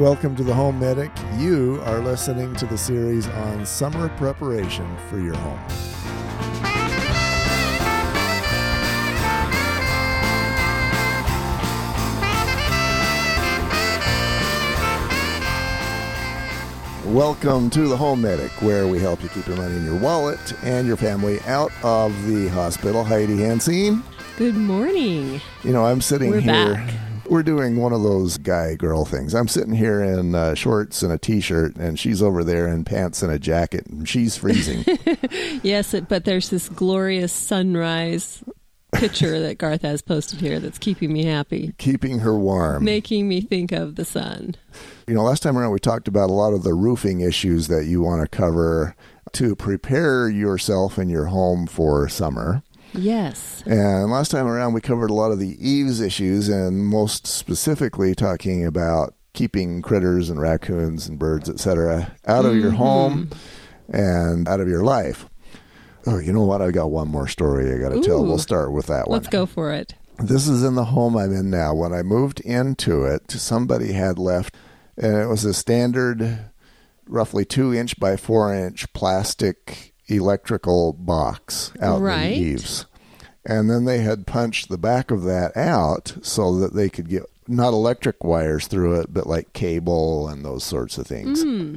Welcome to the Home Medic. You are listening to the series on summer preparation for your home. Welcome to the Home Medic, where we help you keep your money in your wallet and your family out of the hospital. Heidi Hansine. Good morning. You know, I'm sitting We're here. back. We're doing one of those guy girl things. I'm sitting here in uh, shorts and a t shirt, and she's over there in pants and a jacket, and she's freezing. Yes, it, but there's this glorious sunrise picture that Garth has posted here that's keeping me happy, keeping her warm. making me think of the sun. You know, last time around we talked about a lot of the roofing issues that you want to cover to prepare yourself and your home for summer. Yes. And last time around we covered a lot of the eaves issues and most specifically talking about keeping critters and raccoons and birds, etc., out of your home mm-hmm. and out of your life. Oh, you know what? I've got one more story I got to tell. We'll start with that one. Let's go for it. This is in the home I'm in now. When I moved into it, somebody had left, and it was a standard, roughly two inch by four inch plastic electrical box out Right. in the eaves. And then they had punched the back of that out so that they could get not electric wires through it, but like cable and those sorts of things. Hmm.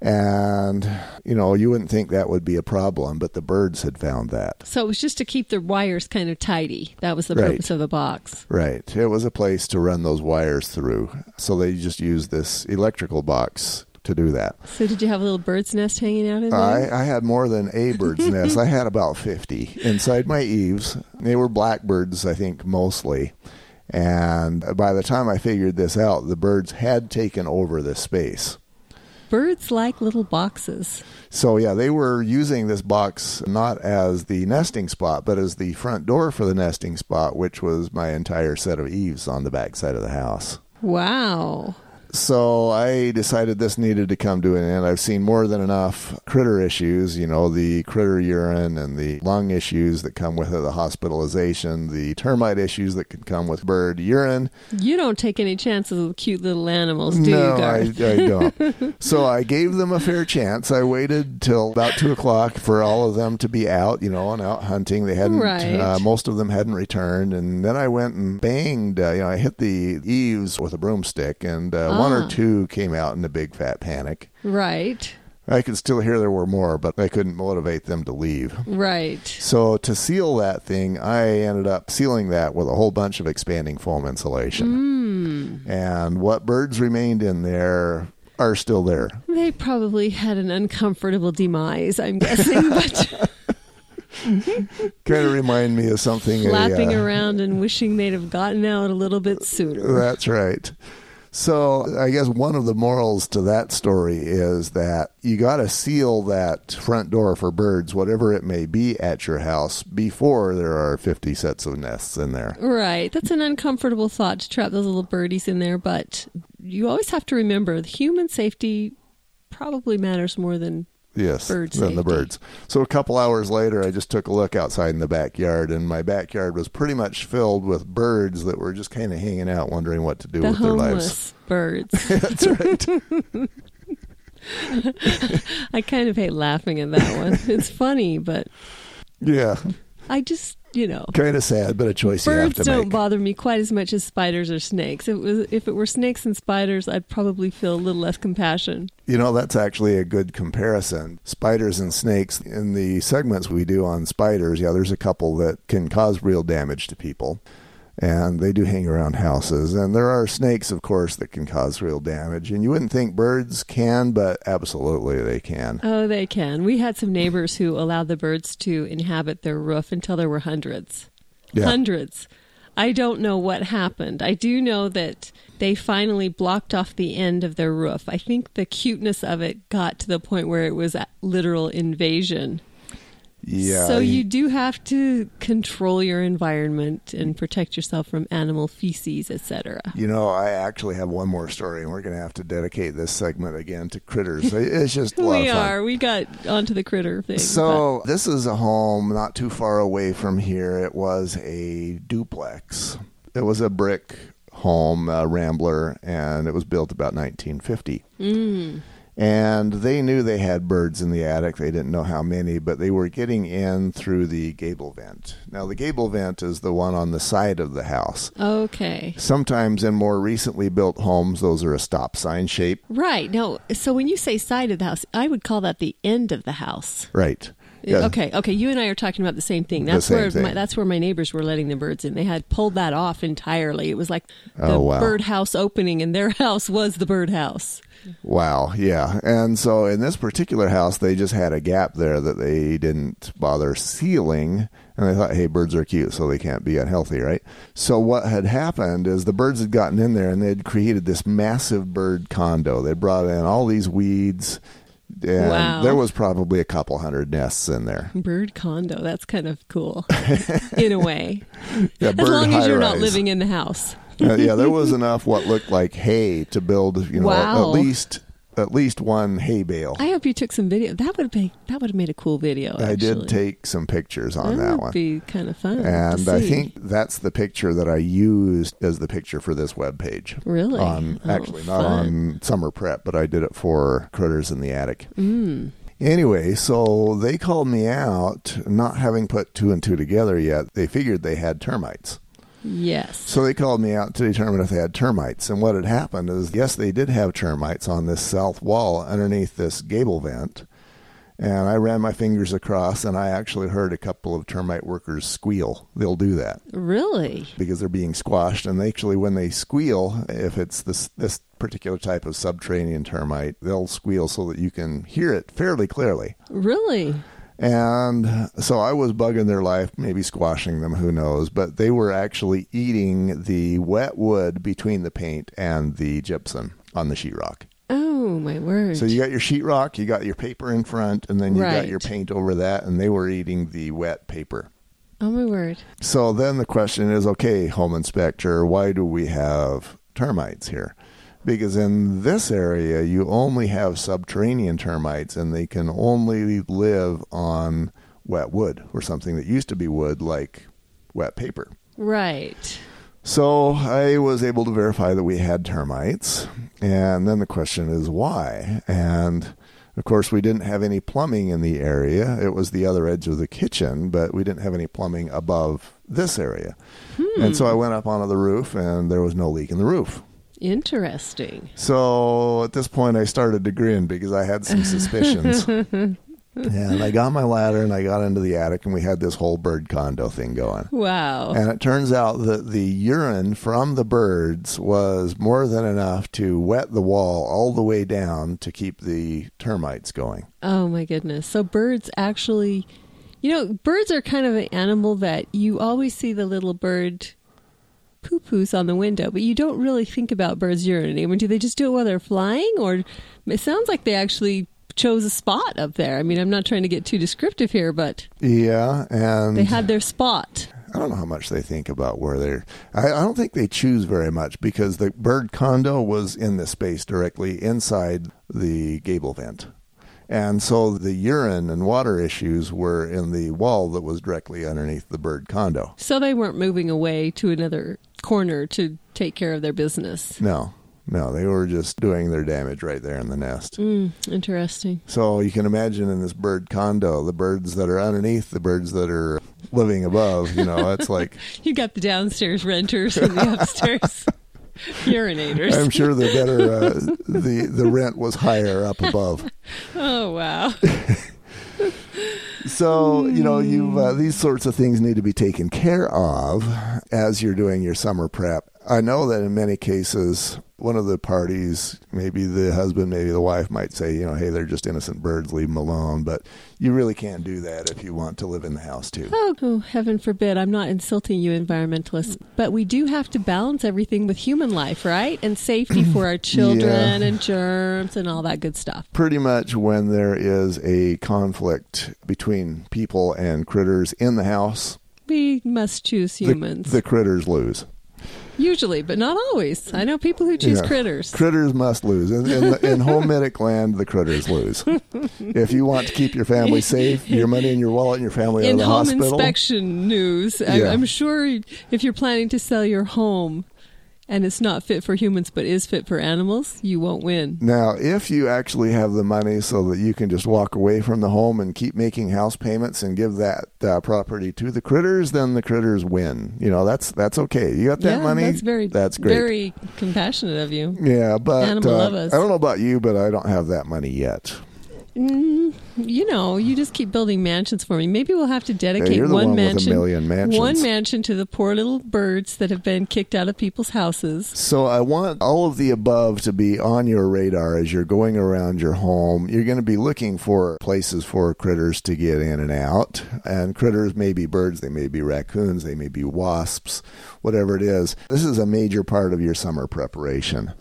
And, you know, you wouldn't think that would be a problem, but the birds had found that. So it was just to keep the wires kind of tidy. That was the Right. purpose of the box. Right. It was a place to run those wires through. So they just used this electrical box to do that. So did you have a little bird's nest hanging out in there? I, I had more than a bird's nest. I had about 50 inside my eaves. They were blackbirds, I think, mostly. And by the time I figured this out, the birds had taken over this space. Birds like little boxes. So, yeah, they were using this box not as the nesting spot, but as the front door for the nesting spot, which was my entire set of eaves on the back side of the house. Wow. So I decided this needed to come to an end. I've seen more than enough critter issues, you know, the critter urine and the lung issues that come with it, the hospitalization, the termite issues that can come with bird urine. You don't take any chances with cute little animals, do no, you, I, Garth? I don't. so I gave them a fair chance. I waited till about two o'clock for all of them to be out, you know, and out hunting. They hadn't, Right. uh, most of them hadn't returned. And then I went and banged, uh, you know, I hit the eaves with a broomstick, and uh, one or Ah. two came out in a big fat panic. Right. I could still hear there were more, but I couldn't motivate them to leave. Right. So to seal that thing, I ended up sealing that with a whole bunch of expanding foam insulation. Mm. And what birds remained in there are still there. They probably had an uncomfortable demise, I'm guessing, but Kind of remind me of something. a, flapping uh, around and wishing they'd have gotten out a little bit sooner. That's right. So I guess one of the morals to that story is that you got to seal that front door for birds, whatever it may be at your house, before there are 50 sets of nests in there. Right. That's an uncomfortable thought to trap those little birdies in there, but you always have to remember the human safety probably matters more than Yes, Bird than the birds. So a couple hours later, I just took a look outside in the backyard, and my backyard was pretty much filled with birds that were just kind of hanging out, wondering what to do the with their lives. birds. That's right. I kind of hate laughing at that one. It's funny, but yeah, I just, you know, kind of sad, but a choice you have birds to don't make. bother me quite as much as spiders or snakes. If it was if it were snakes and spiders, I'd probably feel a little less compassion. You know, that's actually a good comparison. Spiders and snakes, in the segments we do on spiders, yeah, there's a couple that can cause real damage to people. And they do hang around houses. And there are snakes, of course, that can cause real damage. And you wouldn't think birds can, but absolutely they can. Oh, they can. We had some neighbors who allowed the birds to inhabit their roof until there were hundreds. Yeah. Hundreds. I don't know what happened. I do know that they finally blocked off the end of their roof. I think the cuteness of it got to the point where it was a literal invasion. Yeah. So you do have to control your environment and protect yourself from animal feces, etc. You know, I actually have one more story, and we're going to have to dedicate this segment again to critters. It's just We are. We got onto the critter thing. So this is a home not too far away from here. It was a duplex. It was a brick home, uh, Rambler, and it was built about 1950. Mm. And they knew they had birds in the attic. They didn't know how many, but they were getting in through the gable vent. Now, the gable vent is the one on the side of the house. Okay. Sometimes in more recently built homes, those are a stop sign shape. Right. No. So when you say side of the house, I would call that the end of the house. Right. Yeah. Okay. Okay. You and I are talking about the same thing. That's same where thing. My, that's where my neighbors were letting the birds in. They had pulled that off entirely. It was like oh, the Oh, wow. birdhouse opening, and their house was the birdhouse. Wow, yeah. And so in this particular house, they just had a gap there that they didn't bother sealing. And they thought, hey, birds are cute, so they can't be unhealthy, right? So what had happened is the birds had gotten in there and they'd created this massive bird condo. They brought in all these weeds. And Wow. there was probably a couple hundred nests in there. Bird condo. That's kind of cool, in a way. Yeah, As long as you're not living in the house. Uh, yeah, there was enough what looked like hay to build, you know, Wow. at least at least one hay bale. I hope you took some video. That would be that would have made a cool video. I did take some pictures on that one. that would one. be kind of fun. to and I think that's the picture that I used as the picture for this web page. Really? On Oh, actually not fun. on summer prep, but I did it for critters in the attic. Mm. Anyway, so they called me out, not having put two and two together yet. They figured they had termites. Yes. So they called me out to determine if they had termites. And what had happened is, yes, they did have termites on this south wall underneath this gable vent. And I ran my fingers across, and I actually heard a couple of termite workers squeal. They'll do that Really? because they're being squashed. And they actually, when they squeal, if it's this this particular type of subterranean termite, they'll squeal so that you can hear it fairly clearly. Really? And so I was bugging their life, maybe squashing them, who knows. But they were actually eating the wet wood between the paint and the gypsum on the sheetrock. Oh my word! So you got your sheetrock, you got your paper in front, and then you got your paint over that, and they were eating the wet paper. oh my word! So then the question is okay, home inspector, why do we have termites here? Because in this area, you only have subterranean termites and they can only live on wet wood or something that used to be wood, like wet paper. Right. So I was able to verify that we had termites. And then the question is why? And of course, we didn't have any plumbing in the area. It was the other edge of the kitchen, but we didn't have any plumbing above this area. And so hmm. I went up onto the roof and there was no leak in the roof. Interesting. So at this point, I started to grin because I had some suspicions. and I got my ladder and I got into the attic and we had this whole bird condo thing going. Wow. And it turns out that the urine from the birds was more than enough to wet the wall all the way down to keep the termites going. oh my goodness. So birds actually, you know, birds are kind of an animal that you always see the little bird poo poos on the window, but you don't really think about birds urinating. I mean, do they just do it while they're flying, or it sounds like they actually chose a spot up there? I mean, I'm not trying to get too descriptive here, but Yeah, and they had their spot. I don't know how much they think about where they're. I, I don't think they choose very much because the bird condo was in the space directly inside the gable vent. And so the urine and water issues were in the wall that was directly underneath the bird condo. So they weren't moving away to another corner to take care of their business. No, no, they were just doing their damage right there in the nest. Mm, interesting. So you can imagine in this bird condo, the birds that are underneath, the birds that are living above, you know, it's like You got the downstairs renters and the upstairs urinators. I'm sure the better uh, the the rent was higher up above. oh wow. So you know you uh, these sorts of things need to be taken care of as you're doing your summer prep. I know that in many cases, one of the parties, maybe the husband, maybe the wife, might say, you know, hey, they're just innocent birds, leave them alone. But you really can't do that if you want to live in the house too. Oh, oh, heaven forbid. I'm not insulting you, environmentalists, but we do have to balance everything with human life, right? And safety for our children and germs and all that good stuff. Pretty much when there is a conflict between people and critters in the house, We must choose the- humans. the critters lose. Usually, but not always. I know people who choose Yeah. critters. Critters must lose. In, in, in home medic land, the critters lose. if you want to keep your family safe, your money in your wallet and your family out in of the home hospital. inspection news, I, Yeah. I'm sure if you're planning to sell your home, and it's not fit for humans but is fit for animals, you won't win. Now, if you actually have the money so that you can just walk away from the home and keep making house payments and give that uh, property to the critters, then the critters win. You know, that's that's okay. You got that yeah, money. That's very That's great. Very compassionate of you. yeah, but Animal uh, lovers. I don't know about you, but I don't have that money yet. Mm, you know, you just keep building mansions for me. Maybe we'll have to dedicate you're one one mansion, one mansion to the poor little birds that have been kicked out of people's houses. So I want all of the above to be on your radar as you're going around your home. You're going to be looking for places for critters to get in and out. And critters may be birds, they may be raccoons, they may be wasps, whatever it is. This is a major part of your summer preparation.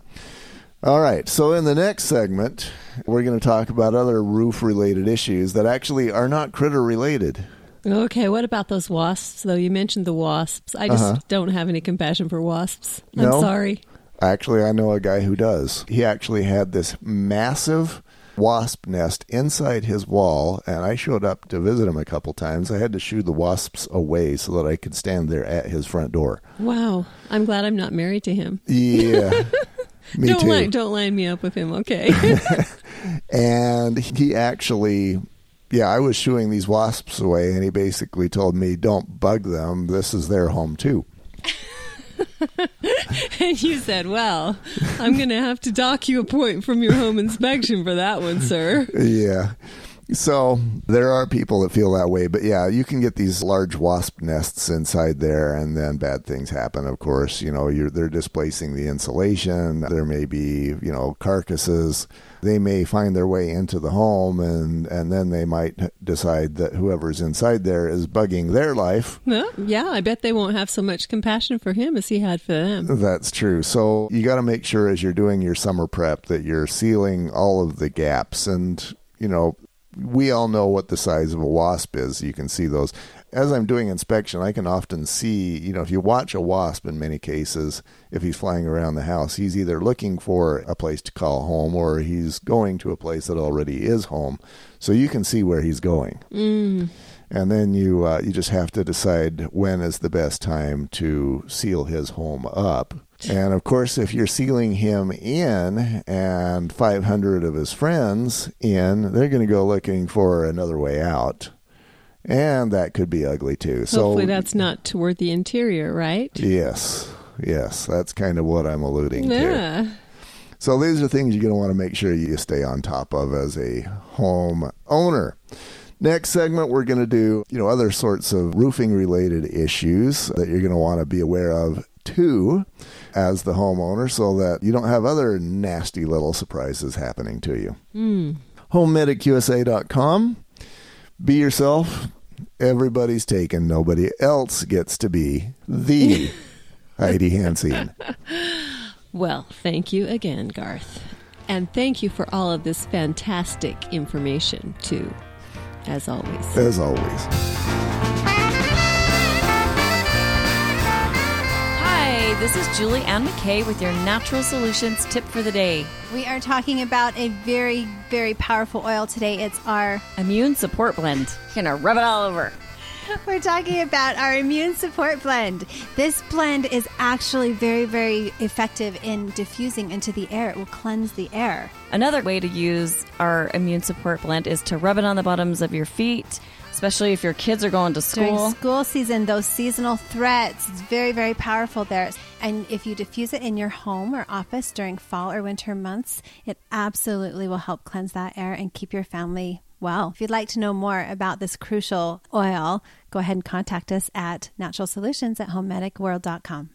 All right, so in the next segment, we're going to talk about other roof related issues that actually are not critter related. Okay, what about those wasps, though? You mentioned the wasps. I just Uh-huh. don't have any compassion for wasps. I'm No? sorry. Actually, I know a guy who does. He actually had this massive wasp nest inside his wall, and I showed up to visit him a couple times. I had to shoo the wasps away so that I could stand there at his front door. Wow. I'm glad I'm not married to him. Yeah. Me don't too. line don't line me up with him, okay? And he actually, yeah, I was shooing these wasps away, and he basically told me, don't bug them. This is their home, too. and you said, Well, I'm gonna have to dock you a point from your home inspection for that one, sir. Yeah. So there are people that feel that way, but yeah, you can get these large wasp nests inside there, and then bad things happen. Of course, you know you're they're displacing the insulation. There may be you know carcasses. They may find their way into the home, and and then they might decide that whoever's inside there is bugging their life. Well, yeah, I bet they won't have so much compassion for him as he had for them. That's true. So you got to make sure as you're doing your summer prep that you're sealing all of the gaps. And, you know, we all know what the size of a wasp is. You can see those. As I'm doing inspection, I can often see, you know, if you watch a wasp in many cases, if he's flying around the house, he's either looking for a place to call home or he's going to a place that already is home. So you can see where he's going Mm. and then you uh, you just have to decide when is the best time to seal his home up. And of course, if you're sealing him in and 500 of his friends in, they're going to go looking for another way out, and that could be ugly too. so Hopefully that's not toward the interior, right? yes, yes, that's kind of what I'm alluding to. So these are things you're going to want to make sure you stay on top of as a home owner. Next segment, we're going to do you know other sorts of roofing related issues that you're going to want to be aware of too as the homeowner so that you don't have other nasty little surprises happening to you. Mm. HomeMedicUSA.com. Be yourself. Everybody's taken. Nobody else gets to be the Heidi Hansine. Well, thank you again, Garth. And thank you for all of this fantastic information, too, as always. As always. This is Julie Ann McKay with your Natural Solutions tip for the day. We are talking about a very, very powerful oil today. It's our, Immune Support Blend. You're gonna rub it all over. we're talking about our immune support blend. This blend is actually very, very effective in diffusing into the air. It will cleanse the air. Another way to use our Immune Support Blend is to rub it on the bottoms of your feet, especially if your kids are going to During school. school season, those seasonal threats, it's very, very powerful there. And if you diffuse it in your home or office during fall or winter months, it absolutely will help cleanse that air and keep your family well. If you'd like to know more about this crucial oil, go ahead and contact us at naturalsolutions at homemedicworld.com.